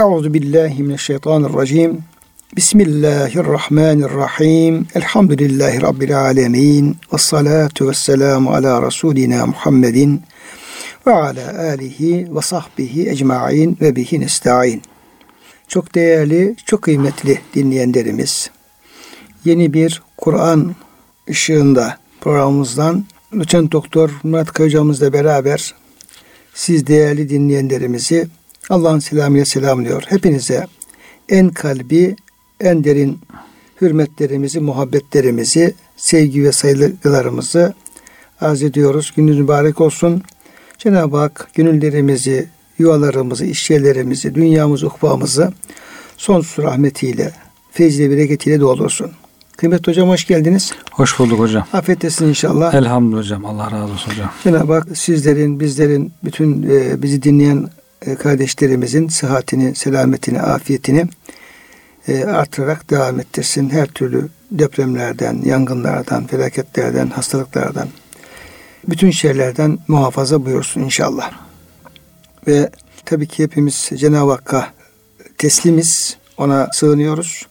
Euzu billahi mineşşeytanirracim. Bismillahirrahmanirrahim. Elhamdülillahi rabbil alamin. Ves salatu vesselamu ala rasulina Muhammedin ve ala alihi ve sahbihi ecmaîn ve bihi nestaîn. Çok değerli, çok kıymetli dinleyenlerimiz. Yeni bir Kur'an ışığında programımızdan Doçent Doktor Murat Kayıcamızla beraber siz değerli dinleyenlerimizi Allah'ın selamıyla selamlıyor. Hepinize en kalbi, en derin hürmetlerimizi, muhabbetlerimizi, sevgi ve saygılarımızı arz ediyoruz. Gününüz mübarek olsun. Cenab-ı Hak gönüllerimizi, yuvalarımızı, işyerlerimizi, dünyamızı, ukbamızı sonsuz rahmetiyle, feyziyle, bereketiyle doldursun. Kıymetli hocam hoş geldiniz. Hoş bulduk hocam. Afiyetlesin inşallah. Elhamdülillah hocam. Allah razı olsun hocam. Cenab-ı Hak sizlerin, bizlerin, bütün e, bizi dinleyen kardeşlerimizin sıhhatini, selametini, afiyetini e, artırarak devam ettirsin. Her türlü depremlerden, yangınlardan, felaketlerden, hastalıklardan, bütün şeylerden muhafaza buyursun inşallah. Ve tabii ki hepimiz Cenab-ı Hakk'a teslimiz, ona sığınıyoruz.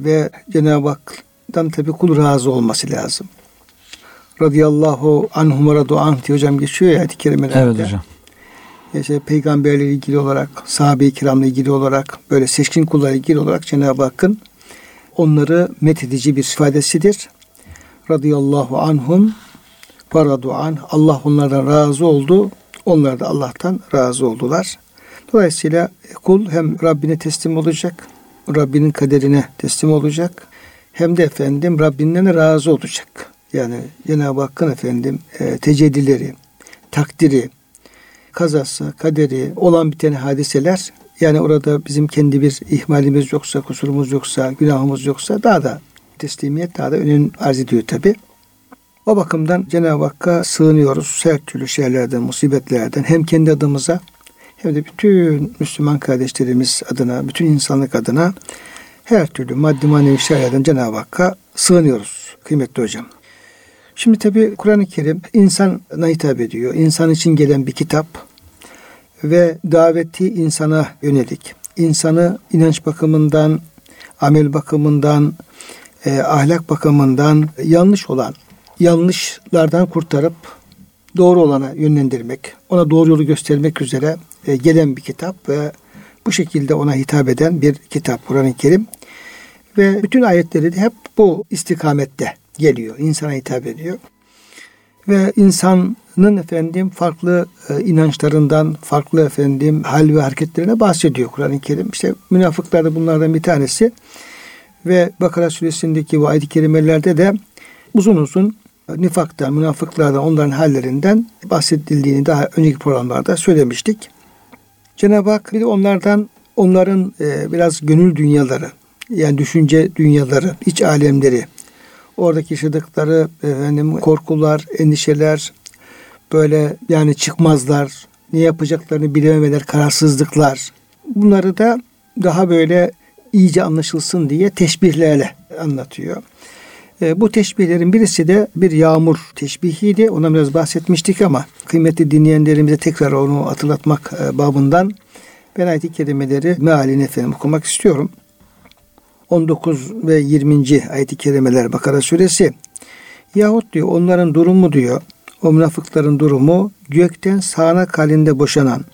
Ve Cenab-ı Hak'tan tabii kul razı olması lazım. Radiyallahu anhum radu anh diye hocam geçiyor ya ayet-i kerimelerde. Evet hocam. İşte peygamberle ilgili olarak, sahabe-i kiramla ilgili olarak, böyle seçkin kullarla ilgili olarak Cenab-ı Hakk'ın onları methedici bir ifadesidir. Radıyallahu anhum faradu an. Allah onlardan razı oldu. Onlar da Allah'tan razı oldular. Dolayısıyla kul hem Rabbine teslim olacak, Rabbinin kaderine teslim olacak, hem de efendim Rabbinden razı olacak. Yani Cenab-ı Hakk'ın efendim e, tecellileri, takdiri, kazası, kaderi, olan biten hadiseler yani orada bizim kendi bir ihmalimiz yoksa, kusurumuz yoksa, günahımız yoksa daha da teslimiyet daha da önem arz ediyor tabi. O bakımdan Cenab-ı Hakk'a sığınıyoruz her türlü şeylerden, musibetlerden hem kendi adımıza hem de bütün Müslüman kardeşlerimiz adına, bütün insanlık adına her türlü maddi manevi şeylerden Cenab-ı Hakk'a sığınıyoruz kıymetli hocam. Şimdi tabi Kur'an-ı Kerim insana hitap ediyor. İnsan için gelen bir kitap ve daveti insana yönelik. İnsanı inanç bakımından, amel bakımından, e, ahlak bakımından yanlış olan, yanlışlardan kurtarıp doğru olana yönlendirmek, ona doğru yolu göstermek üzere e, gelen bir kitap ve bu şekilde ona hitap eden bir kitap Kur'an-ı Kerim. Ve bütün ayetleri de hep bu istikamette geliyor. insana hitap ediyor. Ve insanın efendim farklı e, inançlarından, farklı efendim hal ve hareketlerine bahsediyor Kur'an-ı Kerim. İşte münafıklar da bunlardan bir tanesi. Ve Bakara suresindeki bu ayet-i kerimelerde de uzun uzun nifaktan, münafıklardan, onların hallerinden bahsedildiğini daha önceki programlarda söylemiştik. Cenab-ı Hak bir de onlardan onların e, biraz gönül dünyaları, yani düşünce dünyaları, iç alemleri, oradaki yaşadıkları efendim korkular, endişeler, böyle yani çıkmazlar, ne yapacaklarını bilememeler, kararsızlıklar. Bunları da daha böyle iyice anlaşılsın diye teşbihlerle anlatıyor. E, bu teşbihlerin birisi de bir yağmur teşbihiydi. Ona biraz bahsetmiştik ama kıymetli dinleyenlerimize tekrar onu hatırlatmak e, babından ben ayet-i kerimeleri mealini efendim okumak istiyorum. 19 ve 20. ayet-i kerimeler Bakara suresi. Yahut diyor onların durumu diyor, o münafıkların durumu gökten sağanak halinde boşanan,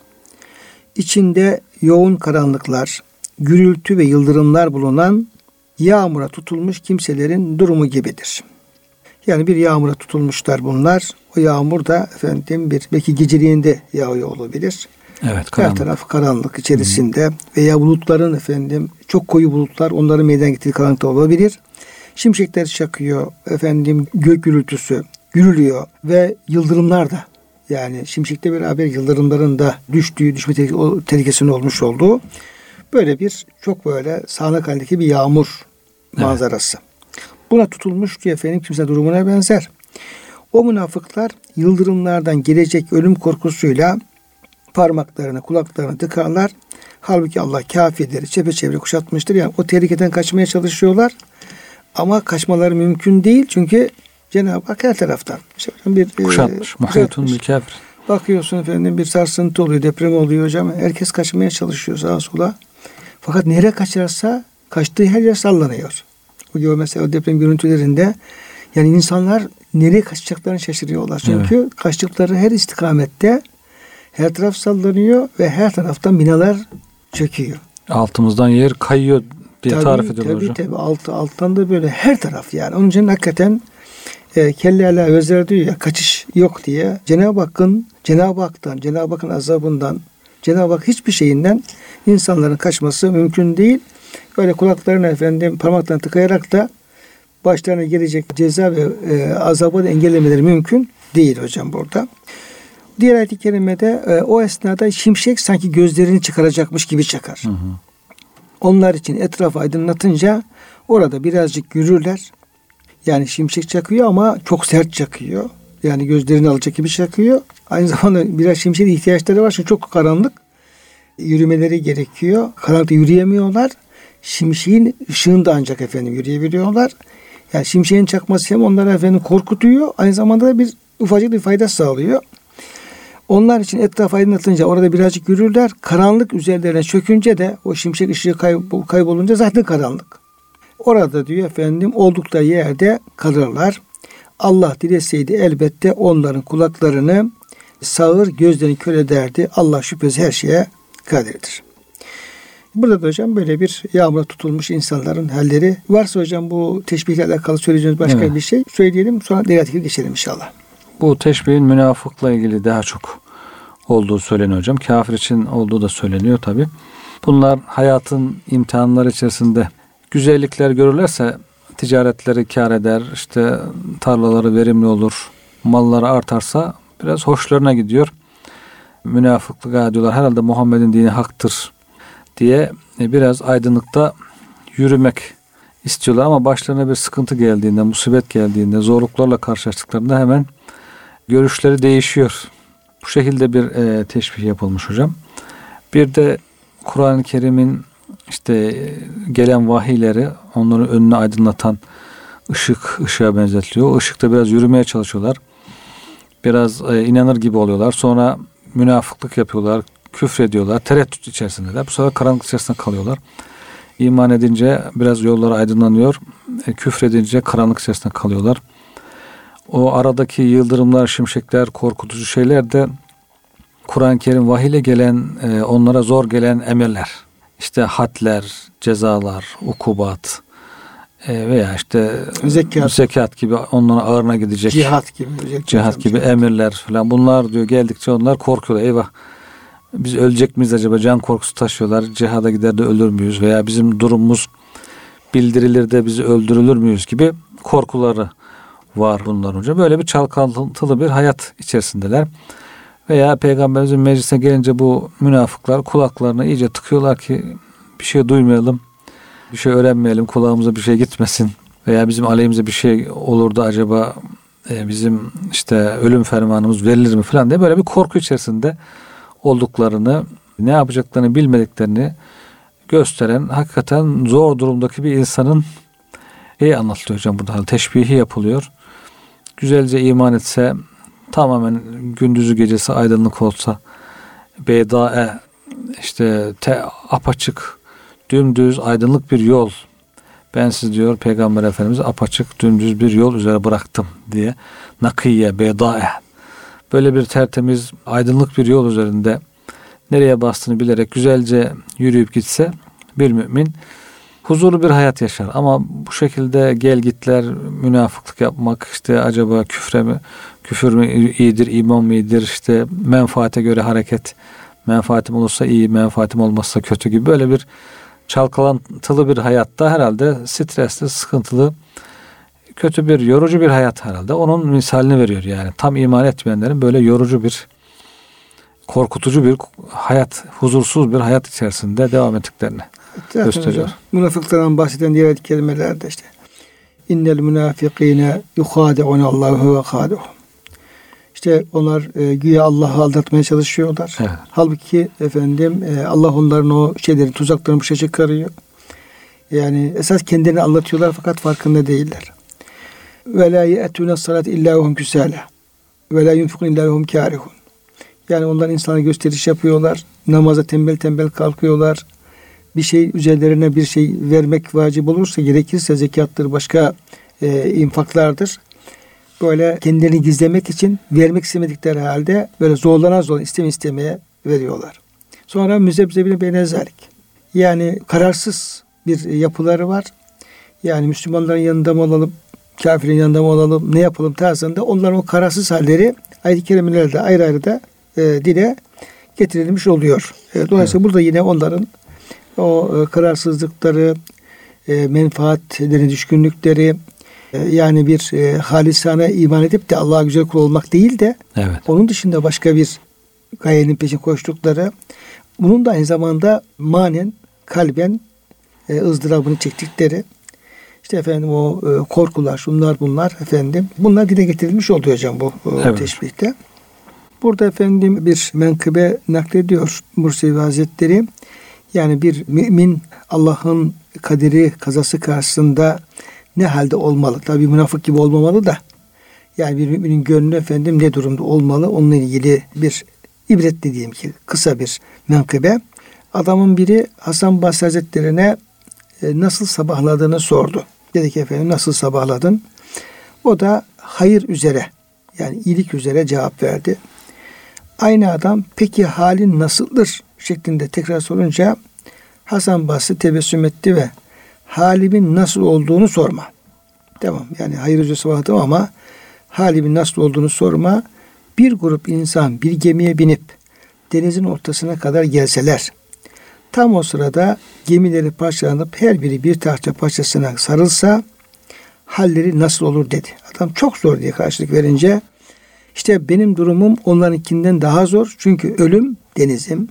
içinde yoğun karanlıklar, gürültü ve yıldırımlar bulunan yağmura tutulmuş kimselerin durumu gibidir. Yani bir yağmura tutulmuşlar bunlar. O yağmur da efendim bir belki geceliğinde yağıyor olabilir. Evet, karanlık. Her taraf karanlık içerisinde Hı. veya bulutların efendim çok koyu bulutlar onları meydana getirdiği karanlıkta olabilir. Şimşekler çakıyor, efendim gök gürültüsü gürülüyor ve yıldırımlar da yani şimşekle beraber yıldırımların da düştüğü, düşme tehlikesinin olmuş olduğu böyle bir çok böyle sağanak halindeki bir yağmur manzarası. Evet. Buna tutulmuş ki efendim kimse durumuna benzer. O münafıklar yıldırımlardan gelecek ölüm korkusuyla parmaklarını, kulaklarını tıkarlar. Halbuki Allah kafirleri çepeçevre kuşatmıştır. Yani o tehlikeden kaçmaya çalışıyorlar. Ama kaçmaları mümkün değil. Çünkü Cenab-ı Hak her taraftan. İşte bir, e, Kuşatmış. Muhayyetun bir kafir. Bakıyorsun efendim bir sarsıntı oluyor, deprem oluyor hocam. Herkes kaçmaya çalışıyor sağa sola. Fakat nereye kaçarsa kaçtığı her yer sallanıyor. O gibi mesela o deprem görüntülerinde yani insanlar nereye kaçacaklarını şaşırıyorlar. Çünkü evet. kaçtıkları her istikamette her taraf sallanıyor ve her taraftan binalar çöküyor. Altımızdan yer kayıyor diye tabii, tarif ediyorlar tabii, hocam. Tabii altı, alttan da böyle her taraf yani. Onun için hakikaten e, kelle ala özer diyor ya kaçış yok diye. Cenab-ı Hakk'ın Cenab-ı Hak'tan, Cenab-ı Hakk'ın azabından, Cenab-ı Hak hiçbir şeyinden insanların kaçması mümkün değil. Öyle kulaklarına efendim parmaklarını tıkayarak da başlarına gelecek ceza ve e, azabı da engellemeleri mümkün değil hocam burada. Diğer ayet-i kerimede e, o esnada şimşek sanki gözlerini çıkaracakmış gibi çakar. Hı hı. Onlar için etrafı aydınlatınca orada birazcık yürürler. Yani şimşek çakıyor ama çok sert çakıyor. Yani gözlerini alacak gibi çakıyor. Aynı zamanda biraz şimşeğe ihtiyaçları var. Çünkü çok karanlık. Yürümeleri gerekiyor. Karanlıkta yürüyemiyorlar. Şimşeğin ışığında ancak efendim yürüyebiliyorlar. Yani şimşeğin çakması hem onları efendim korkutuyor. Aynı zamanda da bir ufacık bir fayda sağlıyor. Onlar için etraf aydınlatınca orada birazcık yürürler. Karanlık üzerlerine çökünce de o şimşek ışığı kaybolunca zaten karanlık. Orada diyor efendim oldukları yerde kalırlar. Allah dileseydi elbette onların kulaklarını sağır, gözlerini kör ederdi. Allah şüphesiz her şeye kadirdir. Burada da hocam böyle bir yağmura tutulmuş insanların halleri. Varsa hocam bu teşbihle alakalı söyleyeceğiniz başka evet. bir şey söyleyelim. Sonra diğer geçelim inşallah. Bu teşbihin münafıkla ilgili daha çok olduğu söyleniyor hocam. Kafir için olduğu da söyleniyor tabi. Bunlar hayatın imtihanları içerisinde güzellikler görürlerse ticaretleri kar eder, işte tarlaları verimli olur, malları artarsa biraz hoşlarına gidiyor. Münafıklık ediyorlar. Herhalde Muhammed'in dini haktır diye biraz aydınlıkta yürümek istiyorlar ama başlarına bir sıkıntı geldiğinde, musibet geldiğinde, zorluklarla karşılaştıklarında hemen görüşleri değişiyor. Bu şekilde bir e, teşbih yapılmış hocam. Bir de Kur'an-ı Kerim'in işte gelen vahiyleri onların önünü aydınlatan ışık ışığa benzetiliyor. O ışıkta biraz yürümeye çalışıyorlar. Biraz e, inanır gibi oluyorlar. Sonra münafıklık yapıyorlar, küfrediyorlar, tereddüt içerisindeler. Bu sefer karanlık içerisinde kalıyorlar. İman edince biraz yolları aydınlanıyor. E, küfredince karanlık içerisinde kalıyorlar. O aradaki yıldırımlar, şimşekler, korkutucu şeyler de Kur'an-ı Kerim vahiyle gelen, e, onlara zor gelen emirler. İşte hadler, cezalar, ukubat e, veya işte zekat. zekat gibi onlara ağırına gidecek. Cihat gibi. Cihat gibi emirler falan. Bunlar diyor geldikçe onlar korkuyorlar. Eyvah biz ölecek miyiz acaba? Can korkusu taşıyorlar. Cihada gider de ölür müyüz? Veya bizim durumumuz bildirilir de bizi öldürülür müyüz gibi korkuları var bunlar hocam. Böyle bir çalkantılı bir hayat içerisindeler. Veya peygamberimizin meclisine gelince bu münafıklar kulaklarına iyice tıkıyorlar ki bir şey duymayalım, bir şey öğrenmeyelim, kulağımıza bir şey gitmesin veya bizim aleyhimize bir şey olur da acaba e, bizim işte ölüm fermanımız verilir mi falan diye böyle bir korku içerisinde olduklarını, ne yapacaklarını bilmediklerini gösteren hakikaten zor durumdaki bir insanın iyi anlatılıyor hocam burada. Teşbihi yapılıyor. Güzelce iman etse tamamen gündüzü gecesi aydınlık olsa bedae işte te, apaçık dümdüz aydınlık bir yol ben siz diyor Peygamber Efendimiz apaçık dümdüz bir yol üzere bıraktım diye nakiye bedae böyle bir tertemiz aydınlık bir yol üzerinde nereye bastığını bilerek güzelce yürüyüp gitse bir mümin huzurlu bir hayat yaşar. Ama bu şekilde gel gitler, münafıklık yapmak, işte acaba küfre mi, küfür mü iyidir, iman mı iyidir, işte menfaate göre hareket, menfaatim olursa iyi, menfaatim olmazsa kötü gibi böyle bir çalkalantılı bir hayatta herhalde stresli, sıkıntılı, kötü bir, yorucu bir hayat herhalde. Onun misalini veriyor yani. Tam iman etmeyenlerin böyle yorucu bir, korkutucu bir hayat, huzursuz bir hayat içerisinde devam ettiklerini gösteriyor. Münafıklardan bahseden diğer kelimelerde işte innel münafikine yuhadi'un Allahu ve khadi'un. İşte onlar e, güya Allah'ı aldatmaya çalışıyorlar. Evet. Halbuki efendim e, Allah onların o şeyleri tuzaklarını boşa çıkarıyor. Yani esas kendilerini anlatıyorlar fakat farkında değiller. Ve la ye'tûne salat illa hum küsâle. Ve la yunfikun illa hum kârihun. Yani onlar insana gösteriş yapıyorlar. Namaza tembel tembel kalkıyorlar. Bir şey üzerlerine bir şey vermek vacip olursa gerekirse zekattır, başka e, infaklardır. Böyle kendilerini gizlemek için vermek istemedikleri halde böyle zorlanan zorlanan isteme istemeye veriyorlar. Sonra müzebzebine benezerlik. Yani kararsız bir yapıları var. Yani Müslümanların yanında mı olalım, kafirin yanında mı olalım, ne yapalım tarzında onların o kararsız halleri ayet-i kerimelerde ayrı ayrı da e, dile getirilmiş oluyor. E, dolayısıyla evet. burada yine onların o e, kararsızlıkları, e, menfaatleri, düşkünlükleri, e, yani bir halisane iman edip de Allah'a güzel kul olmak değil de evet. onun dışında başka bir gayenin peşin koştukları bunun da aynı zamanda manen kalben e, ızdırabını çektikleri işte efendim o e, korkular şunlar bunlar efendim bunlar dile getirilmiş oluyor hocam bu e, evet. teşbihte. Burada efendim bir menkıbe naklediyor Mursevi Hazretleri. Yani bir mümin Allah'ın kaderi kazası karşısında ne halde olmalı? Tabi münafık gibi olmamalı da yani bir müminin gönlü efendim ne durumda olmalı? Onunla ilgili bir ibret dediğim ki kısa bir menkıbe. Adamın biri Hasan Basri Hazretleri'ne e, nasıl sabahladığını sordu. Dedi ki efendim nasıl sabahladın? O da hayır üzere yani iyilik üzere cevap verdi. Aynı adam peki halin nasıldır şeklinde tekrar sorunca Hasan Basri tebessüm etti ve halimin nasıl olduğunu sorma. Tamam yani hayır üzere sabahladım ama halimin nasıl olduğunu sorma. Bir grup insan bir gemiye binip denizin ortasına kadar gelseler tam o sırada gemileri parçalanıp her biri bir tahta parçasına sarılsa halleri nasıl olur dedi. Adam çok zor diye karşılık verince işte benim durumum onlarınkinden daha zor. Çünkü ölüm denizim,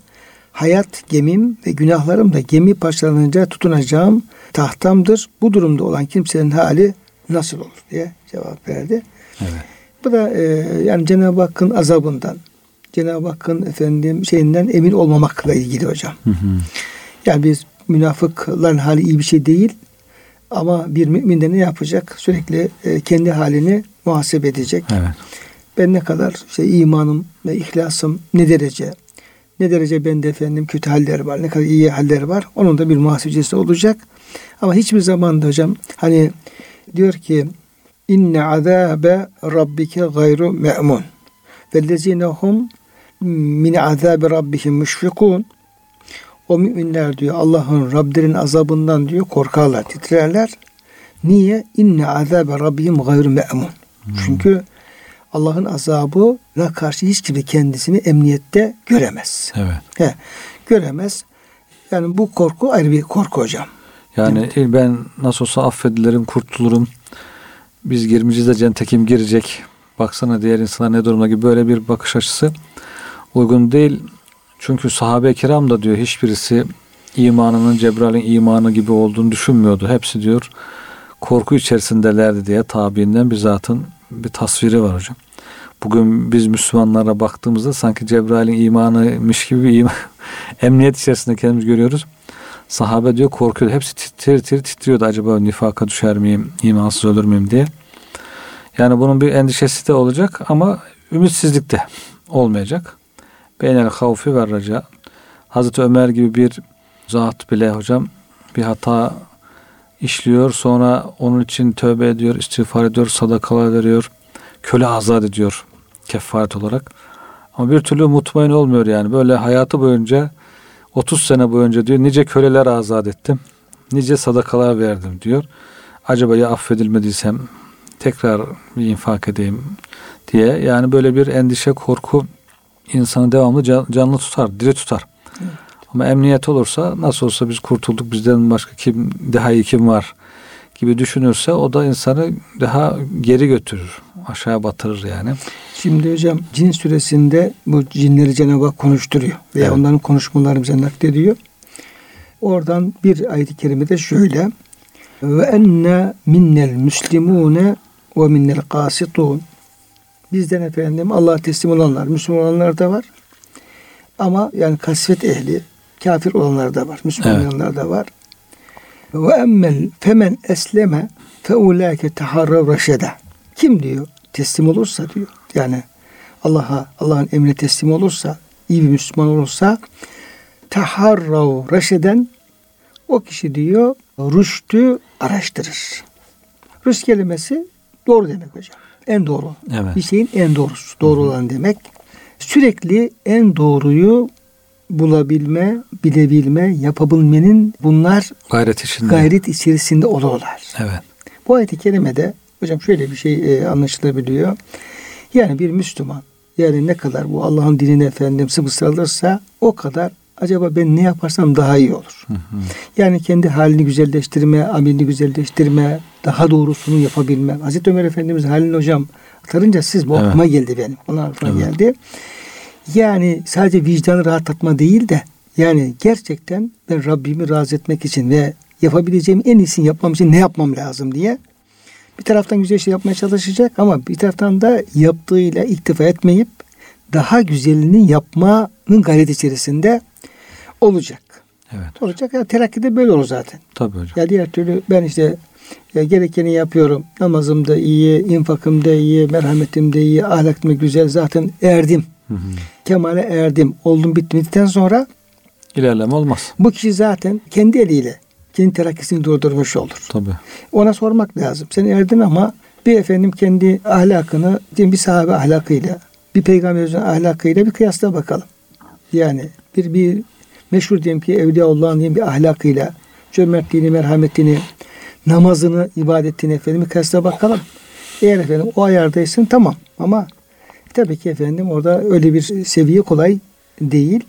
hayat gemim ve günahlarım da gemi parçalanınca tutunacağım tahtamdır. Bu durumda olan kimsenin hali nasıl olur diye cevap verdi. Evet. Bu da e, yani Cenab-ı Hakk'ın azabından, Cenab-ı Hakk'ın efendim şeyinden emin olmamakla ilgili hocam. Hı hı. Yani biz münafıkların hali iyi bir şey değil. Ama bir mümin de ne yapacak? Sürekli e, kendi halini muhasebe edecek. Evet. Ben ne kadar şey imanım ve ihlasım ne derece? Ne derece bende efendim kötü haller var, ne kadar iyi haller var. Onun da bir muhasebecisi olacak. Ama hiçbir zaman da hocam hani diyor ki inne azabe rabbike gayru me'mun vellezine hum min azabi rabbihim müşfikun o müminler diyor Allah'ın Rablerin azabından diyor korkarlar, titrerler. Niye? İnne azabe rabbihim gayru me'mun. Hmm. Çünkü Allah'ın azabına karşı hiç kimse kendisini emniyette göremez. Evet. He, göremez. Yani bu korku ayrı bir korku hocam. Yani evet. ben nasıl olsa affedilerim, kurtulurum. Biz girmeyeceğiz de cennete kim girecek? Baksana diğer insanlar ne durumda gibi böyle bir bakış açısı uygun değil. Çünkü sahabe-i kiram da diyor hiçbirisi imanının Cebrail'in imanı gibi olduğunu düşünmüyordu. Hepsi diyor korku içerisindelerdi diye tabiinden bir zatın bir tasviri var hocam. Bugün biz Müslümanlara baktığımızda sanki Cebrail'in imanıymış gibi bir iman, emniyet içerisinde kendimiz görüyoruz. Sahabe diyor korkuyordu. Hepsi tir tir titriyordu. Acaba nifaka düşer miyim, imansız ölür müyüm diye. Yani bunun bir endişesi de olacak ama ümitsizlik de olmayacak. Beynel havfi ve raca. Hazreti Ömer gibi bir zat bile hocam bir hata işliyor. Sonra onun için tövbe ediyor, istiğfar ediyor, sadakalar veriyor. Köle azat ediyor kefaret olarak. Ama bir türlü mutmain olmuyor yani. Böyle hayatı boyunca 30 sene boyunca diyor nice köleler azat ettim. Nice sadakalar verdim diyor. Acaba ya affedilmediysem tekrar bir infak edeyim diye. Yani böyle bir endişe, korku insanı devamlı canlı tutar, diri tutar. Evet. Ama emniyet olursa nasıl olsa biz kurtulduk bizden başka kim daha iyi kim var gibi düşünürse o da insanı daha geri götürür. Aşağı batırır yani. Şimdi hocam cin süresinde bu cinleri Cenab-ı Hak konuşturuyor. Veya evet. onların konuşmalarını bize naklediyor. Oradan bir ayet-i kerimede şöyle. Ve enne minnel müslimune ve minnel kasitun. Bizden efendim Allah'a teslim olanlar, Müslüman olanlar da var. Ama yani kasvet ehli, kafir olanlar da var, Müslüman evet. olanlar da var. Ve emmel femen esleme fe ulâke teharrav reşede. Kim diyor? Teslim olursa diyor. Yani Allah'a, Allah'ın emrine teslim olursa, iyi bir Müslüman olursa taharrav reşeden o kişi diyor rüştü araştırır. Rüşt kelimesi doğru demek hocam. En doğru. Evet. Bir şeyin en doğrusu. Doğru olan demek. Sürekli en doğruyu bulabilme, bilebilme, yapabilmenin bunlar Gayret içinde. gayret içerisinde olurlar. Evet. Bu ayet-i kerimede hocam şöyle bir şey e, anlaşılabiliyor. Yani bir Müslüman yani ne kadar bu Allah'ın dinine efendim sıvı sarılırsa o kadar acaba ben ne yaparsam daha iyi olur. Hı hı. Yani kendi halini güzelleştirme, amelini güzelleştirme, daha doğrusunu yapabilme. Hazreti Ömer Efendimiz Halil Hocam aktarınca siz bu Evet. aklıma geldi benim. Ona aklıma Evet. geldi. Yani sadece vicdanı rahatlatma değil de yani gerçekten ben Rabbimi razı etmek için ve yapabileceğim en iyisini yapmam için ne yapmam lazım diye bir taraftan güzel şey yapmaya çalışacak ama bir taraftan da yaptığıyla iktifa etmeyip daha güzelini yapmanın gayret içerisinde olacak. Evet. Olacak ya terakkide böyle olur zaten. Tabii hocam. Ya diğer türlü ben işte ya gerekeni yapıyorum. Namazım da iyi, infakım da iyi, merhametim de iyi, ahlakım da güzel. Zaten erdim. Hı hı. Kemale erdim. Oldum bitmedikten sonra İlerleme olmaz. bu kişi zaten kendi eliyle kendi terakkisini durdurmuş olur. Tabii. Ona sormak lazım. Sen erdin ama bir efendim kendi ahlakını bir sahabe ahlakıyla bir peygamberimizin ahlakıyla bir kıyasla bakalım. Yani bir bir meşhur diyelim ki Evliyaullah'ın diyelim bir ahlakıyla cömertliğini, merhametini, namazını, ibadetini efendim kıyasla bakalım. Eğer efendim o ayardaysın tamam ama tabii ki efendim orada öyle bir seviye kolay değil.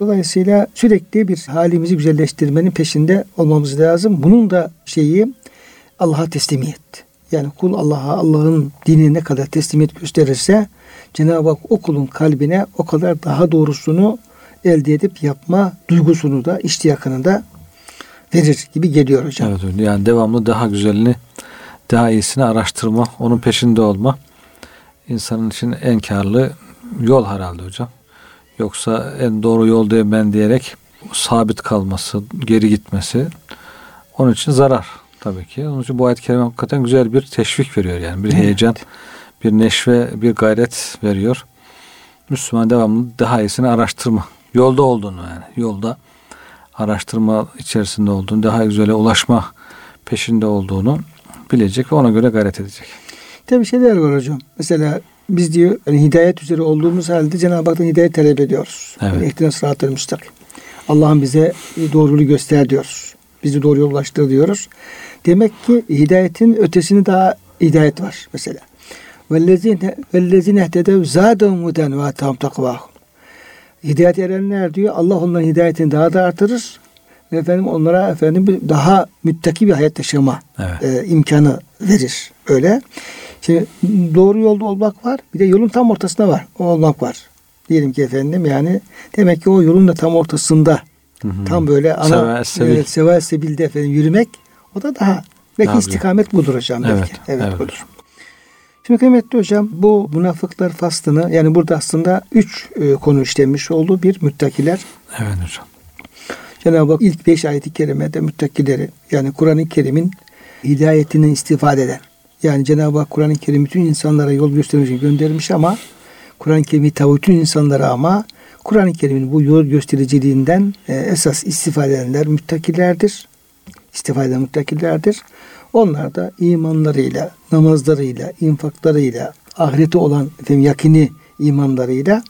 Dolayısıyla sürekli bir halimizi güzelleştirmenin peşinde olmamız lazım. Bunun da şeyi Allah'a teslimiyet. Yani kul Allah'a, Allah'ın dinine ne kadar teslimiyet gösterirse Cenab-ı Hak o kulun kalbine o kadar daha doğrusunu elde edip yapma duygusunu da, iştiyakını da verir gibi geliyor hocam. Evet. Yani devamlı daha güzelini, daha iyisini araştırma, onun peşinde olma insanın için en karlı yol herhalde hocam. Yoksa en doğru yoldayım ben diyerek sabit kalması, geri gitmesi onun için zarar tabii ki. Onun için bu ayet-i kerime hakikaten güzel bir teşvik veriyor yani. Bir Evet. heyecan, bir neşve, bir gayret veriyor. Müslüman devamlı daha iyisini araştırma. Yolda olduğunu yani. Yolda araştırma içerisinde olduğunu, daha güzele ulaşma peşinde olduğunu bilecek ve ona göre gayret edecek. Tabii şeyler var hocam. Mesela biz diyor hani hidayet üzere olduğumuz halde Cenab-ı Hak'tan hidayet talep ediyoruz. Evet. Yani sıratı müstakim. Allah'ın bize doğruluğu göster diyoruz. Bizi doğru yola ulaştır diyoruz. Demek ki hidayetin ötesini daha hidayet var mesela. Vellezine vellezine ehtedev zadehum huden ve atahum takvahum. Hidayet erenler diyor Allah onların hidayetini daha da artırır. Ve efendim onlara efendim daha müttaki bir hayat yaşama Evet. e, imkanı verir. Öyle. Şimdi doğru yolda olmak var. Bir de yolun tam ortasında var. O olmak var. Diyelim ki efendim yani demek ki o yolun da tam ortasında Hı hı. tam böyle ana Seva sebil. evet, seva sebilde efendim yürümek o da daha belki Daha istikamet budur hocam belki. Evet, Evet, evet. budur. Şimdi kıymetli hocam bu münafıklar faslını yani burada aslında üç e, konu işlenmiş oldu. Bir müttakiler. Evet hocam. Cenab-ı Hak ilk beş ayeti kerimede müttakileri yani Kur'an-ı Kerim'in hidayetinden istifade eden yani Cenab-ı Hak Kur'an-ı Kerim bütün insanlara yol göstermek için göndermiş ama Kur'an-ı Kerim'i hitap bütün insanlara ama Kur'an-ı Kerim'in bu yol göstericiliğinden e, esas istifade edenler müttakilerdir. İstifade eden müttakilerdir. Onlar da imanlarıyla, namazlarıyla, infaklarıyla, ahirete olan efendim, yakini imanlarıyla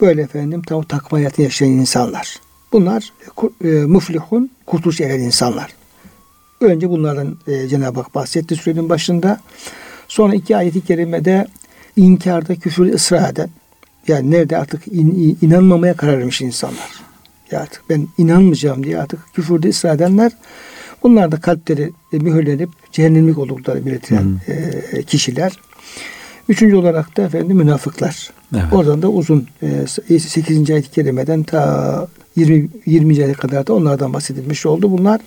böyle efendim tam takva hayatı yaşayan insanlar. Bunlar e, muflihun, kurtuluş eren insanlar. Önce bunlardan e, Cenab-ı Hak bahsetti sürenin başında. Sonra iki ayeti kerimede inkarda küfür ısrar eden yani nerede artık in, inanmamaya karar vermiş insanlar. Ya artık ben inanmayacağım diye artık küfürde ısrar edenler bunlar da kalpleri e, mühürlenip cehennemlik oldukları belirtilen e, kişiler. Üçüncü olarak da efendim münafıklar. Evet. Oradan da uzun e, 8. ayet-i kerimeden ta 20. 20. ayete kadar da onlardan bahsedilmiş oldu. Bunlar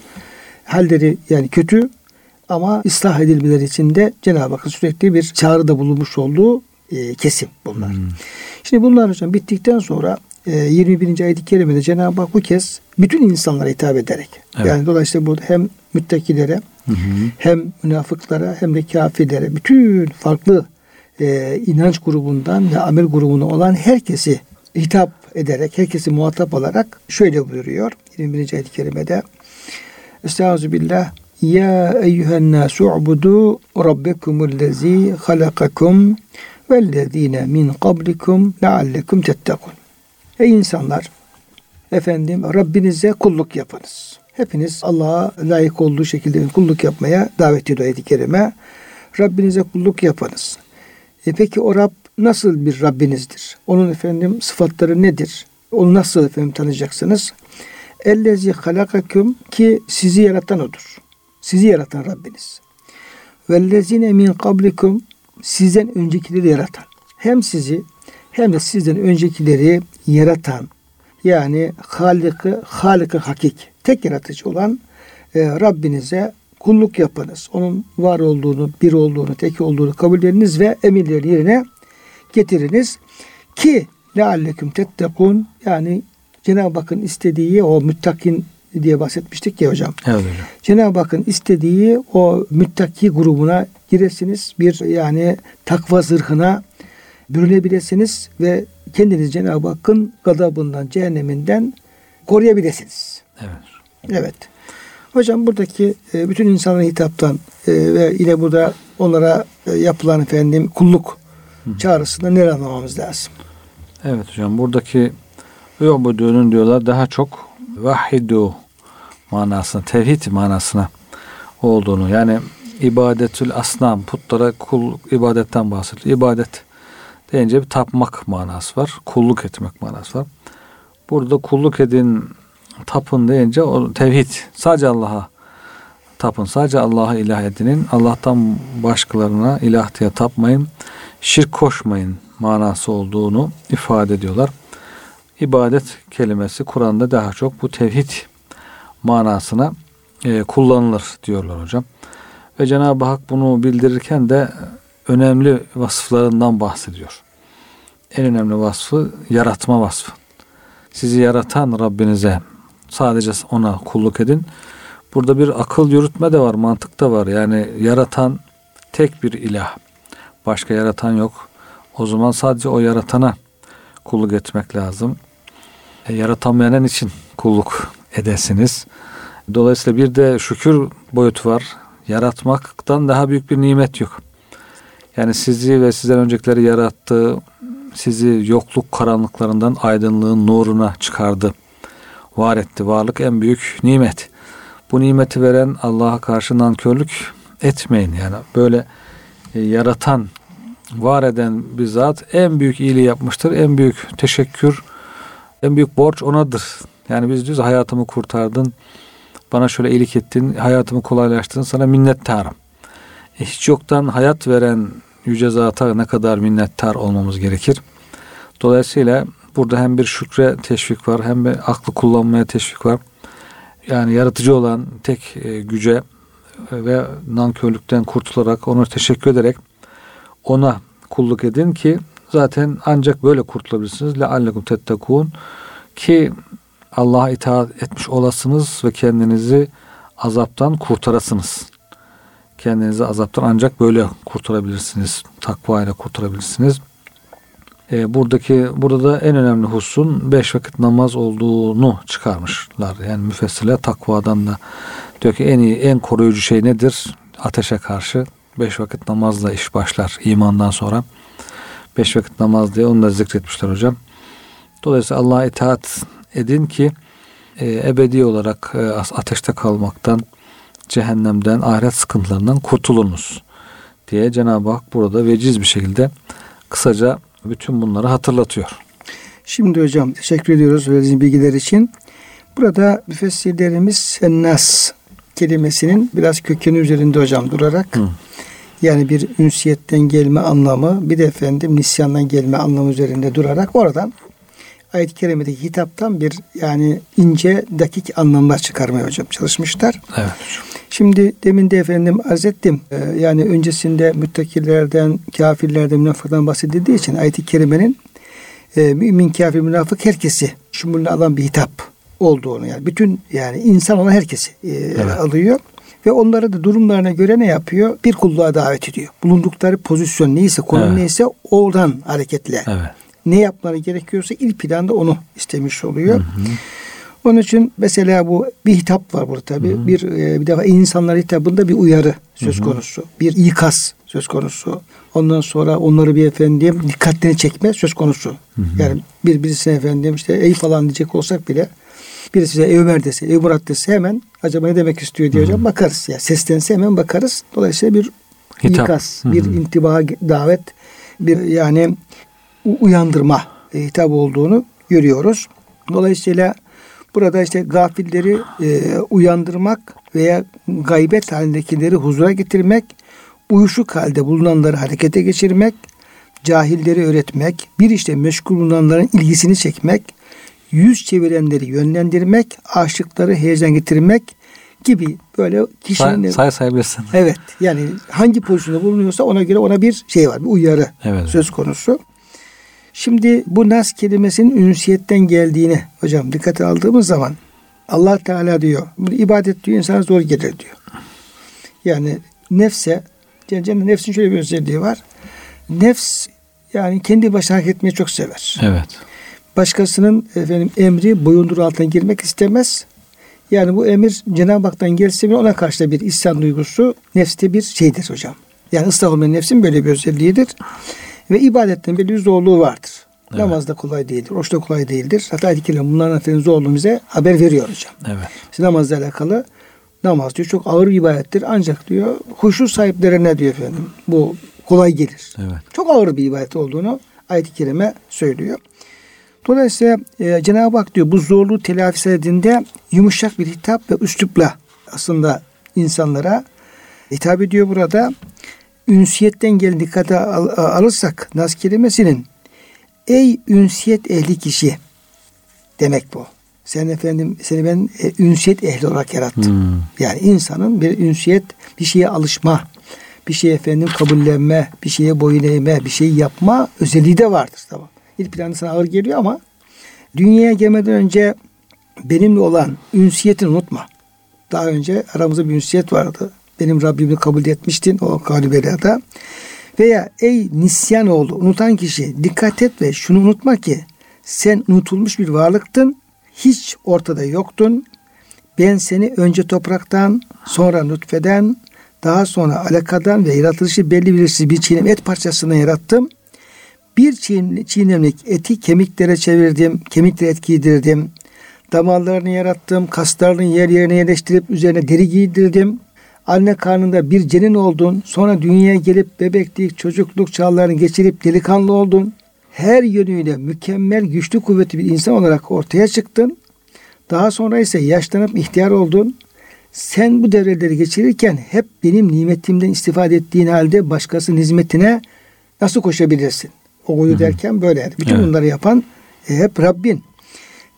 halleri yani kötü ama ıslah edilmeleri için de Cenab-ı Hakk'ın sürekli bir çağrıda bulunmuş olduğu e, kesim bunlar. Hmm. Şimdi bunlar hocam bittikten sonra e, 21. ayet-i kerimede Cenab-ı Hak bu kez bütün insanlara hitap ederek Evet. yani dolayısıyla burada hem müttakilere Hı hı. hem münafıklara hem de kafirlere bütün farklı e, inanç grubundan ve amel grubundan olan herkesi hitap ederek, herkesi muhatap alarak şöyle buyuruyor 21. ayet-i kerimede Estaizu billah Ya eyyühen nasu ubudu rabbekumullezi halakakum vellezine min kablikum leallekum tettekun Ey insanlar efendim Rabbinize kulluk yapınız. Hepiniz Allah'a layık olduğu şekilde kulluk yapmaya davet ediyor ayet-i kerime. Rabbinize kulluk yapınız. E peki o Rab nasıl bir Rabbinizdir? Onun efendim sıfatları nedir? Onu nasıl efendim tanıyacaksınız? Ellezi halakaküm ki sizi yaratan odur. Sizi yaratan Rabbiniz. Vellezine min kablikum sizden öncekileri yaratan. Hem sizi hem de sizden öncekileri yaratan yani Halık'ı Halık'ı hakik tek yaratıcı olan e, Rabbinize kulluk yapınız. Onun var olduğunu, bir olduğunu, tek olduğunu kabul ediniz ve emirleri yerine getiriniz ki lealleküm tettekun yani Cenab-ı Hakk'ın istediği o müttakin diye bahsetmiştik ya hocam. Evet hocam. Cenab-ı Hakk'ın istediği o müttaki grubuna giresiniz. Bir yani takva zırhına bürünebilirsiniz ve kendinizi Cenab-ı Hakk'ın gadabından, cehenneminden koruyabilirsiniz. Evet. Evet. Hocam buradaki e, bütün insanlara hitaptan e, ve yine burada onlara e, yapılan efendim kulluk çağrısında ne anlamamız lazım? Evet hocam buradaki Übudû'nun diyorlar daha çok vahidu manasına, tevhid manasına olduğunu yani ibadetül asnam putlara kul ibadetten bahsediyor. İbadet deyince bir tapmak manası var. Kulluk etmek manası var. Burada kulluk edin tapın deyince o tevhid sadece Allah'a tapın. Sadece Allah'a ilah edinin. Allah'tan başkalarına ilah diye tapmayın. Şirk koşmayın manası olduğunu ifade ediyorlar. İbadet kelimesi Kur'an'da daha çok bu tevhid manasına e, kullanılır diyorlar hocam. Ve Cenab-ı Hak bunu bildirirken de önemli vasıflarından bahsediyor. En önemli vasfı yaratma vasfı. Sizi yaratan Rabbinize sadece ona kulluk edin. Burada bir akıl yürütme de var, mantık da var. Yani yaratan tek bir ilah. Başka yaratan yok. O zaman sadece o yaratana kulluk etmek lazım. E, yaratamayanın için kulluk edesiniz. Dolayısıyla bir de şükür boyutu var. Yaratmaktan daha büyük bir nimet yok. Yani sizi ve sizden öncekileri yarattı, sizi yokluk karanlıklarından aydınlığın nuruna çıkardı. Var etti. Varlık en büyük nimet. Bu nimeti veren Allah'a karşı nankörlük etmeyin. Yani böyle e, yaratan, var eden bir zat en büyük iyiliği yapmıştır. En büyük teşekkür, en büyük borç onadır. Yani biz diyoruz hayatımı kurtardın, bana şöyle iyilik ettin, hayatımı kolaylaştırdın, sana minnettarım. E, hiç yoktan hayat veren yüce zata ne kadar minnettar olmamız gerekir. Dolayısıyla burada hem bir şükre teşvik var hem bir aklı kullanmaya teşvik var. Yani yaratıcı olan tek e, güce ve nankörlükten kurtularak onu teşekkür ederek ona kulluk edin ki zaten ancak böyle kurtulabilirsiniz. Leallekum tettekun ki Allah'a itaat etmiş olasınız ve kendinizi azaptan kurtarasınız. Kendinizi azaptan ancak böyle kurtarabilirsiniz. Takva ile kurtarabilirsiniz. E, buradaki burada da en önemli husun beş vakit namaz olduğunu çıkarmışlar. Yani müfessirler takvadan da diyor ki en iyi en koruyucu şey nedir? Ateşe karşı beş vakit namazla iş başlar imandan sonra. Beş vakit namaz diye onu da zikretmişler hocam. Dolayısıyla Allah'a itaat edin ki e, ebedi olarak e, ateşte kalmaktan, cehennemden, ahiret sıkıntılarından kurtulunuz diye Cenab-ı Hak burada veciz bir şekilde kısaca bütün bunları hatırlatıyor. Şimdi hocam teşekkür ediyoruz verdiğiniz bilgiler için. Burada müfessirlerimiz nas kelimesinin biraz kökeni üzerinde hocam durarak Hı. Yani bir ünsiyetten gelme anlamı bir de efendim nisyandan gelme anlamı üzerinde durarak oradan ayet-i kerimedeki hitaptan bir yani ince dakik anlamlar çıkarmaya hocam çalışmışlar. Evet Şimdi demin de efendim arz ettim. Ee, yani öncesinde müttakillerden, kafirlerden, münafıklardan bahsedildiği için ayet-i kerimenin e, mümin, kafir, münafık herkesi şumulüne alan bir hitap olduğunu yani bütün yani insan olan herkesi e, evet. alıyor Ve onları da durumlarına göre ne yapıyor? Bir kulluğa davet ediyor. Bulundukları pozisyon neyse, konu Evet. neyse oradan hareketle. Evet. Ne yapmaları gerekiyorsa ilk planda onu istemiş oluyor. Onun için mesela bu bir hitap var burada tabi. Bir e, bir defa insanlar hitabında bir uyarı söz konusu. Bir ikaz söz konusu. Ondan sonra onları bir efendim dikkatlerini çekme söz konusu. Yani bir birisine efendim işte ey falan diyecek olsak bile birisi size ey Ömer dese, ey Murat dese hemen acaba ne demek istiyor diye hocam bakarız. Ya seslense hemen bakarız. Dolayısıyla bir Hitap. ikaz, Hı hı. bir intibaha davet, bir yani uyandırma e, hitap olduğunu görüyoruz. Dolayısıyla burada işte gafilleri e, uyandırmak veya gaybet halindekileri huzura getirmek, uyuşuk halde bulunanları harekete geçirmek, cahilleri öğretmek, bir işte meşgul bulunanların ilgisini çekmek, yüz çevirenleri yönlendirmek, aşıkları heyecan getirmek gibi böyle kişinin Say, say sayabilirsin. Evet yani hangi pozisyonda bulunuyorsa ona göre ona bir şey var bir uyarı Evet. söz konusu. Şimdi bu nas kelimesinin ünsiyetten geldiğini hocam dikkate aldığımız zaman Allah Teala diyor bu ibadet diyor insana zor gelir diyor. Yani nefse Cennet nefsin şöyle bir özelliği var. Nefs yani kendi başına hareket etmeyi çok sever. Evet. Başkasının efendim emri boyundur altına girmek istemez. Yani bu emir Cenab-ı Hak'tan gelse bile ona karşı da bir isyan duygusu nefste bir şeydir hocam. Yani ıslah olmayan nefsin böyle bir özelliğidir. Ve ibadetten belli bir zorluğu vardır. Evet. Namaz da kolay değildir, oruç da kolay değildir. Hatta kerime bunların efendim zorluğunu bize haber veriyor hocam. Evet. İşte namazla alakalı namaz diyor çok ağır bir ibadettir. Ancak diyor huşu sahiplerine diyor efendim bu kolay gelir. Evet. Çok ağır bir ibadet olduğunu ayet-i kerime söylüyor. Dolayısıyla e, Cenab-ı Hak diyor bu zorluğu telafi edildiğinde yumuşak bir hitap ve üslupla aslında insanlara hitap ediyor burada. Ünsiyetten gelen dikkate al- alırsak nas kelimesinin ey ünsiyet ehli kişi demek bu. Sen efendim seni ben e, ünsiyet ehli olarak yarattım. Hmm. Yani insanın bir ünsiyet, bir şeye alışma, bir şeye efendim kabullenme, bir şeye boyun eğme, bir şeyi yapma özelliği de vardır. Tamam. İlk planda sana ağır geliyor ama dünyaya gelmeden önce benimle olan ünsiyetini unutma. Daha önce aramızda bir ünsiyet vardı. Benim Rabbimi kabul etmiştin o Kalibela'da. Veya ey nisyan oğlu unutan kişi dikkat et ve şunu unutma ki sen unutulmuş bir varlıktın. Hiç ortada yoktun. Ben seni önce topraktan, sonra nutfeden, daha sonra alakadan ve yaratılışı belli belirsiz bir çiğnem et parçasından yarattım. Bir çiğ- çiğnemlik eti kemiklere çevirdim, kemiklere et giydirdim. Damarlarını yarattım, kaslarını yer yerine yerleştirip üzerine deri giydirdim. Anne karnında bir cenin oldun, sonra dünyaya gelip bebeklik, çocukluk çağlarını geçirip delikanlı oldun. Her yönüyle mükemmel, güçlü, kuvvetli bir insan olarak ortaya çıktın. Daha sonra ise yaşlanıp ihtiyar oldun. Sen bu devreleri geçirirken hep benim nimetimden istifade ettiğin halde başkasının hizmetine nasıl koşabilirsin? O uyu derken böyle. yani. Bütün Evet. bunları yapan e, hep Rabbin.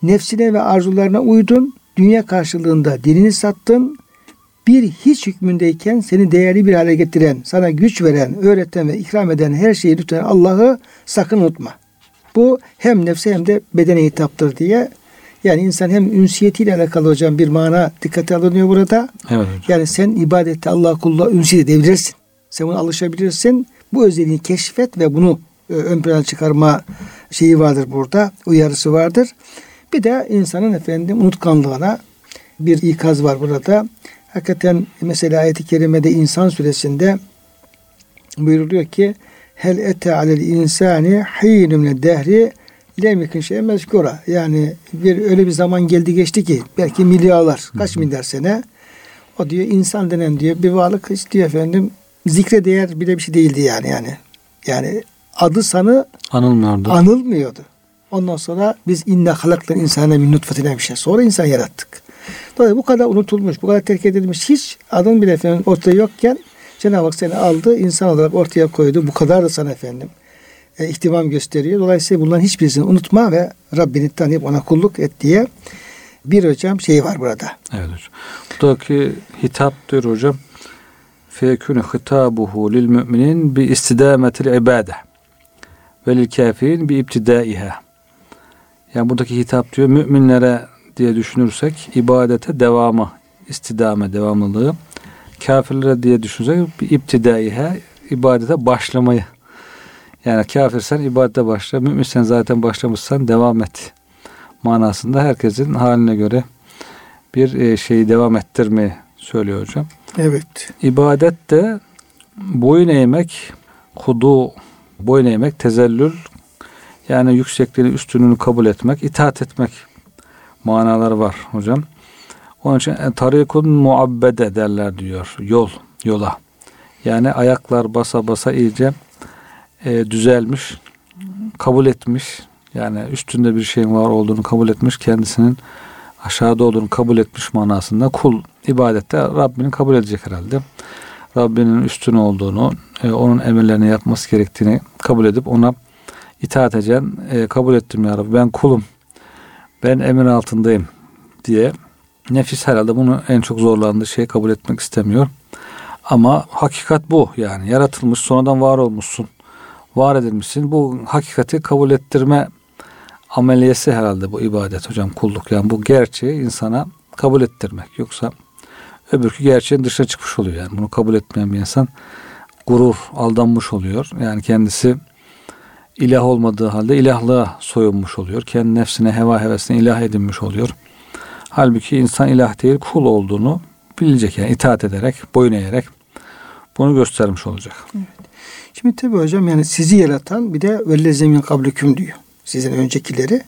Nefsine ve arzularına uydun. Dünya karşılığında dinini sattın. Bir hiç hükmündeyken seni değerli bir hale getiren, sana güç veren, öğreten ve ikram eden her şeyi lütfen Allah'ı sakın unutma. Bu hem nefse hem de bedene hitaptır diye. Yani insan hem ünsiyetiyle alakalı hocam bir mana dikkate alınıyor burada. Evet hocam. Yani sen ibadette Allah kulluğa ünsiyet edebilirsin. Sen buna alışabilirsin. Bu özelliğini keşfet ve bunu ön plana çıkarma şeyi vardır burada. Uyarısı vardır. Bir de insanın efendim unutkanlığına bir ikaz var burada. Hakikaten mesela ayet-i kerimede insan suresinde buyuruluyor ki hel ete alel insani hinun min dehri lem yakun şey'en mezkura. Yani bir öyle bir zaman geldi geçti ki belki milyarlar, kaç milyar sene o diyor insan denen diyor bir varlık hiç diyor efendim zikre değer bile bir şey değildi yani yani. Yani adı sanı Anılmıyordu. anılmıyordu. Ondan sonra biz inne halaklar insana min nutfetine bir şey. Sonra insan yarattık. Dolayısıyla bu kadar unutulmuş, bu kadar terk edilmiş hiç adın bile efendim ortaya yokken Cenab-ı Hak seni aldı, insan olarak ortaya koydu. Bu kadar da sana efendim e, ihtimam gösteriyor. Dolayısıyla bunların hiçbirisini unutma ve Rabbini tanıyıp ona kulluk et diye bir hocam şey var burada. Evet hocam. Buradaki hitap diyor hocam. Fekûne hitabuhu lil müminin bi istidametil ibade ve lil kafirin bi ibtidaiha. Yani buradaki hitap diyor müminlere diye düşünürsek ibadete devamı, istidame devamlılığı kafirlere diye düşünsek bir iptidaihe ibadete başlamayı. Yani kafirsen ibadete başla, müminsen zaten başlamışsan devam et manasında herkesin haline göre bir e, şeyi devam ettirmeyi söylüyor hocam. Evet. İbadet de boyun eğmek, kudu, boyun eğmek, tezellül yani yüksekliğini, üstünlüğünü kabul etmek, itaat etmek manaları var hocam. Onun için e, tarikun muabbede derler diyor. Yol, yola. Yani ayaklar basa basa iyice e, düzelmiş, kabul etmiş. Yani üstünde bir şeyin var olduğunu kabul etmiş, kendisinin aşağıda olduğunu kabul etmiş manasında kul ibadette Rabbinin kabul edecek herhalde. Rabbinin üstün olduğunu, e, onun emirlerini yapması gerektiğini kabul edip ona itaat edeceksin. E, kabul ettim ya Rabbi ben kulum. Ben emir altındayım diye nefis herhalde bunu en çok zorlandığı şey kabul etmek istemiyor. Ama hakikat bu yani yaratılmış sonradan var olmuşsun. Var edilmişsin. Bu hakikati kabul ettirme ameliyesi herhalde bu ibadet hocam kulluk. Yani bu gerçeği insana kabul ettirmek. Yoksa öbürkü gerçeğin dışına çıkmış oluyor. Yani bunu kabul etmeyen bir insan gurur, aldanmış oluyor. Yani kendisi ilah olmadığı halde ilahlığa soyunmuş oluyor. Kendi nefsine, heva hevesine ilah edinmiş oluyor. Halbuki insan ilah değil kul olduğunu bilecek yani itaat ederek, boyun eğerek bunu göstermiş olacak. Evet. Şimdi tabi hocam yani sizi yaratan bir de velle zemin kablüküm diyor. Sizin öncekileri.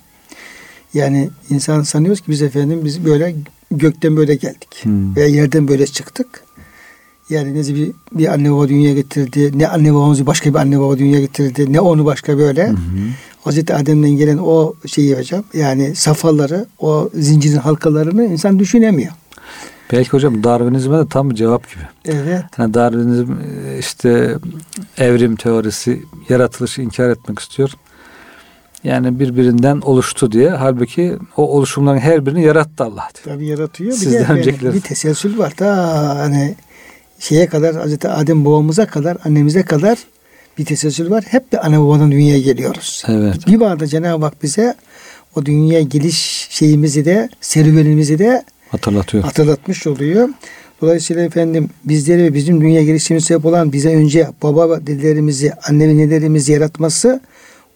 Yani insan sanıyoruz ki biz efendim biz böyle gökten böyle geldik. Hmm. Veya yerden böyle çıktık. Yani ne bir, bir anne baba dünya getirdi. Ne anne babamızı başka bir anne baba dünya getirdi. Ne onu başka böyle. Hı hı. Hazreti Adem'den gelen o şeyi hocam yani safhaları, o zincirin halkalarını insan düşünemiyor. Belki hocam Darwinizme de tam bir cevap gibi. Evet. Yani Darwinizm işte evrim teorisi yaratılışı inkar etmek istiyor. Yani birbirinden oluştu diye. Halbuki o oluşumların her birini yarattı Allah diyor. Tabii yaratıyor. Sizden bir de yani bir teselsül var. Ta hani şeye kadar Hazreti Adem babamıza kadar annemize kadar bir teselsül var. Hep bir anne babadan dünyaya geliyoruz. Evet. Bir barda Cenab-ı Hak bize o dünyaya geliş şeyimizi de serüvenimizi de hatırlatıyor. Hatırlatmış oluyor. Dolayısıyla efendim bizleri ve bizim dünya gelişimiz sebep olan bize önce baba dedelerimizi, anne ve nelerimizi yaratması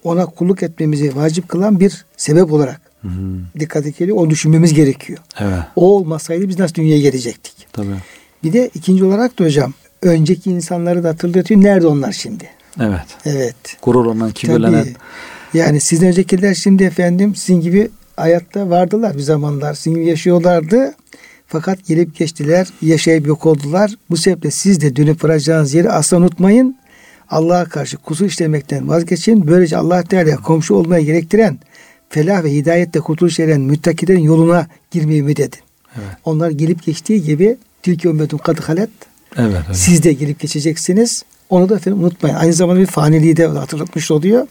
ona kulluk etmemizi vacip kılan bir sebep olarak hı hı. dikkat edilip onu düşünmemiz gerekiyor. Evet. O olmasaydı biz nasıl dünyaya gelecektik? Tabii. Bir de ikinci olarak da hocam önceki insanları da hatırlatıyor. Nerede onlar şimdi? Evet. Evet. Gurur olan, kibirlenen. Yani sizden öncekiler şimdi efendim sizin gibi hayatta vardılar bir zamanlar. Sizin gibi yaşıyorlardı. Fakat gelip geçtiler, yaşayıp yok oldular. Bu sebeple siz de dönüp varacağınız yeri asla unutmayın. Allah'a karşı kusur işlemekten vazgeçin. Böylece Allah Teala komşu olmaya gerektiren felah ve hidayette kurtuluş eren müttakilerin yoluna girmeyi ümit edin. Evet. Onlar gelip geçtiği gibi tilki ümmetun kadı halet. Evet, evet. Siz de gelip geçeceksiniz. Onu da efendim unutmayın. Aynı zamanda bir faniliği de hatırlatmış oluyor.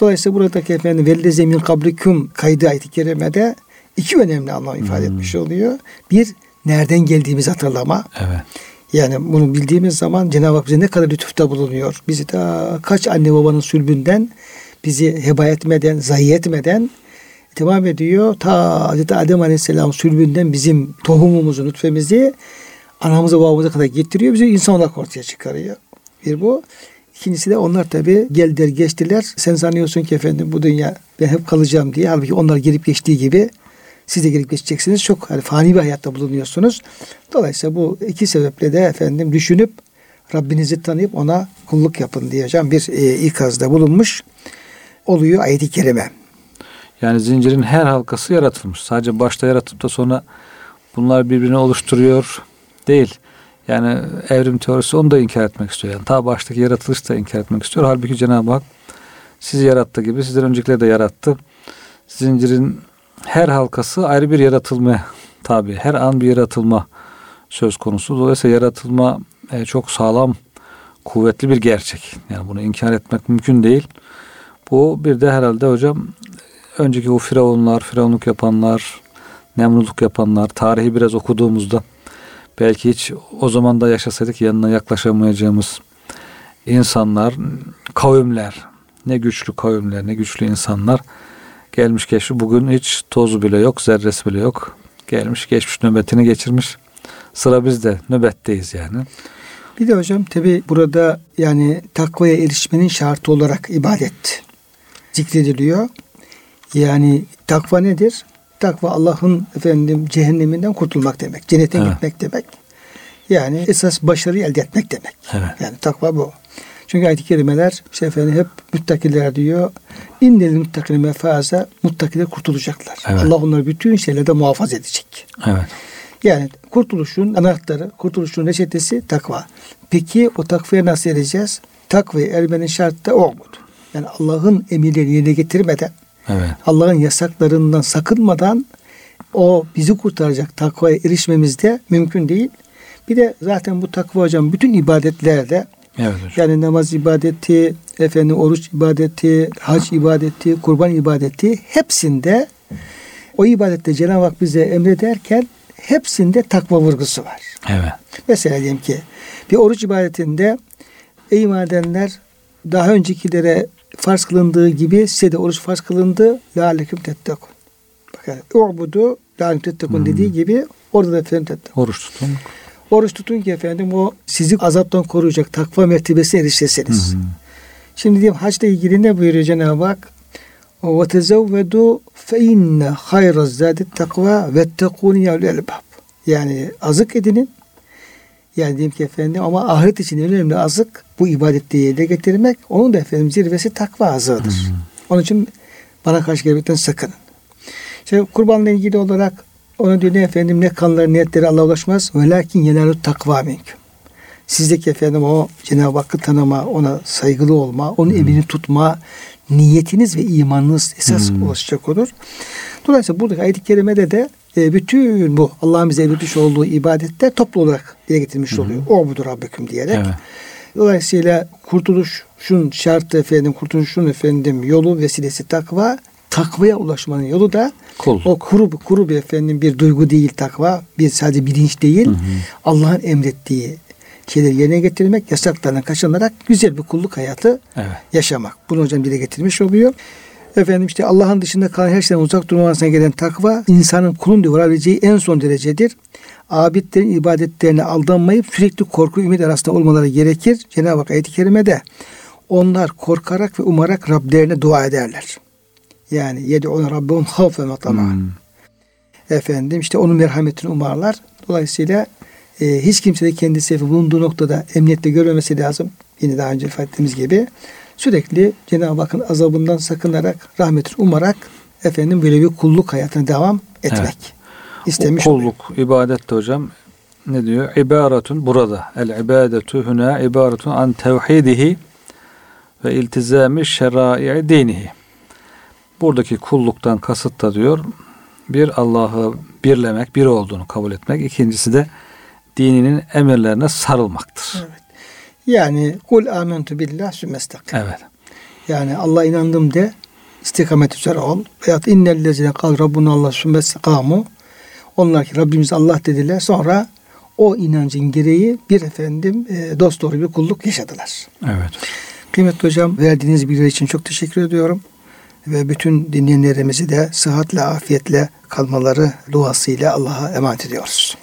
Dolayısıyla buradaki efendim velde zemin kabliküm kaydı ayet-i kerimede iki önemli anlam ifade hmm. etmiş oluyor. Bir, nereden geldiğimizi hatırlama. Evet. Yani bunu bildiğimiz zaman Cenab-ı Hak bize ne kadar lütufta bulunuyor. Bizi daha kaç anne babanın sülbünden bizi heba etmeden, zayi etmeden devam ediyor. Ta Hazreti Adem Aleyhisselam sülbünden bizim tohumumuzu, nutfemizi anamıza babamıza kadar getiriyor. Bizi insan olarak ortaya çıkarıyor. Bir bu. İkincisi de onlar tabi geldiler geçtiler. Sen sanıyorsun ki efendim bu dünya ben hep kalacağım diye. Halbuki onlar gelip geçtiği gibi siz de gelip geçeceksiniz. Çok hani fani bir hayatta bulunuyorsunuz. Dolayısıyla bu iki sebeple de efendim düşünüp Rabbinizi tanıyıp ona kulluk yapın diyeceğim bir e, ikazda bulunmuş oluyor ayet-i kerime. Yani zincirin her halkası yaratılmış. Sadece başta yaratıp da sonra bunlar birbirini oluşturuyor değil. Yani evrim teorisi onu da inkar etmek istiyor. Yani ta baştaki yaratılış da inkar etmek istiyor. Halbuki Cenab-ı Hak sizi yarattı gibi sizden öncekileri de yarattı. Zincirin her halkası ayrı bir yaratılma tabi. Her an bir yaratılma söz konusu. Dolayısıyla yaratılma e, çok sağlam, kuvvetli bir gerçek. Yani bunu inkar etmek mümkün değil. Bu bir de herhalde hocam önceki o firavunlar, firavunluk yapanlar, nemruluk yapanlar, tarihi biraz okuduğumuzda belki hiç o zaman da yaşasaydık yanına yaklaşamayacağımız insanlar, kavimler, ne güçlü kavimler, ne güçlü insanlar gelmiş geçmiş. Bugün hiç tozu bile yok, zerresi bile yok. Gelmiş geçmiş nöbetini geçirmiş. Sıra bizde. Nöbetteyiz yani. Bir de hocam tabi burada yani takvaya erişmenin şartı olarak ibadet zikrediliyor. Yani takva nedir? Takva Allah'ın efendim cehenneminden kurtulmak demek. Cennete Evet. gitmek demek. Yani esas başarıyı elde etmek demek. Evet. Yani takva bu. Çünkü ayet-i kerimeler işte efendim hep müttakiler diyor. İnnel muttakine mefaza muttakiler kurtulacaklar. Evet. Allah onları bütün şeylerde muhafaza edecek. Evet. Yani kurtuluşun anahtarı, kurtuluşun reçetesi takva. Peki o takvaya nasıl ereceğiz? Takvaya ermenin şartı da o olmadı. Yani Allah'ın emirlerini yerine getirmeden, Evet. Allah'ın yasaklarından sakınmadan o bizi kurtaracak takvaya erişmemiz de mümkün değil. Bir de zaten bu takva hocam bütün ibadetlerde Evet hocam. yani namaz ibadeti, efendim oruç ibadeti, hac ibadeti, kurban ibadeti hepsinde o ibadette Cenab-ı Hak bize emrederken hepsinde takva vurgusu var. Evet. Mesela diyelim ki bir oruç ibadetinde ey iman edenler daha öncekilere farz kılındığı gibi size de oruç farz kılındı. Lâleküm tettekun. Bakın u'budu lâleküm tettekun dediği gibi orada da efendim tettekun. Oruç tutun. Oruç tutun ki efendim o sizi azaptan koruyacak takva mertebesine erişesiniz. Şimdi diyeyim hacla ilgili ne buyuruyor Cenab-ı Hak? Ve tezevvedu fe inne hayra zâdet takva ve tekûni ya ulul albab. Yani azık edinin. Yani diyeyim ki efendim ama ahiret için önemli azık bu ibadette yerine getirmek. Onun da efendim zirvesi takva azığıdır. Onun için bana karşı gelmekten sakının. İşte kurbanla ilgili olarak ona diyor ne efendim ne kanları niyetleri Allah'a ulaşmaz. Ve lakin yenalu takva mümkün. Sizdeki efendim o Cenab-ı Hakk'ı tanıma, ona saygılı olma, onun emrini tutma, niyetiniz ve imanınız esas ulaşacak olur. Dolayısıyla buradaki ayet-i kerimede de e, bütün bu Allah'ın bize emretmiş olduğu ibadetler toplu olarak dile getirilmiş oluyor. O budur Rabbeküm diyerek. Evet. Dolayısıyla kurtuluşun şartı efendim, kurtuluşun efendim yolu vesilesi takva. Takvaya ulaşmanın yolu da Kul. o kuru, kuru bir efendim bir duygu değil takva. Bir sadece bilinç değil. Allah'ın emrettiği şeyleri yerine getirmek, yasaklardan kaçınarak güzel bir kulluk hayatı Evet. yaşamak. Bunu hocam dile getirmiş oluyor. Efendim işte Allah'ın dışında kalan her şeyden uzak durmamasına gelen takva insanın kulun varabileceği en son derecedir. Abidlerin ibadetlerine aldanmayıp sürekli korku ümit arasında olmaları gerekir. Cenab-ı Hak ayet-i kerimede onlar korkarak ve umarak Rablerine dua ederler. Yani yedi ona Rabbim havf ve matama. Hmm. Efendim işte onun merhametini umarlar. Dolayısıyla e, hiç kimse de kendisi bulunduğu noktada emniyette görmemesi lazım. Yine daha önce ifade ettiğimiz gibi sürekli Cenab-ı Hakk'ın azabından sakınarak, rahmetini umarak efendim böyle bir kulluk hayatına devam etmek. Evet. istemiş O oluyor. kulluk, ibadet de hocam ne diyor? İbaretun burada. El ibadetu huna ibaretun an tevhidihi ve iltizami şerai dinihi. Buradaki kulluktan kasıt da diyor bir Allah'ı birlemek, bir olduğunu kabul etmek. İkincisi de dininin emirlerine sarılmaktır. Yani kul amentu billah sümmestakim. Evet. Yani Allah'a inandım de istikamet üzere ol. Veyahut innellezine kal Rabbuna Allah sümmestikamu. Onlar ki Rabbimiz Allah dediler. Sonra o inancın gereği bir efendim e, dost doğru bir kulluk yaşadılar. Evet. Kıymetli hocam verdiğiniz bilgiler için çok teşekkür ediyorum. Ve bütün dinleyenlerimizi de sıhhatle, afiyetle kalmaları duasıyla Allah'a emanet ediyoruz.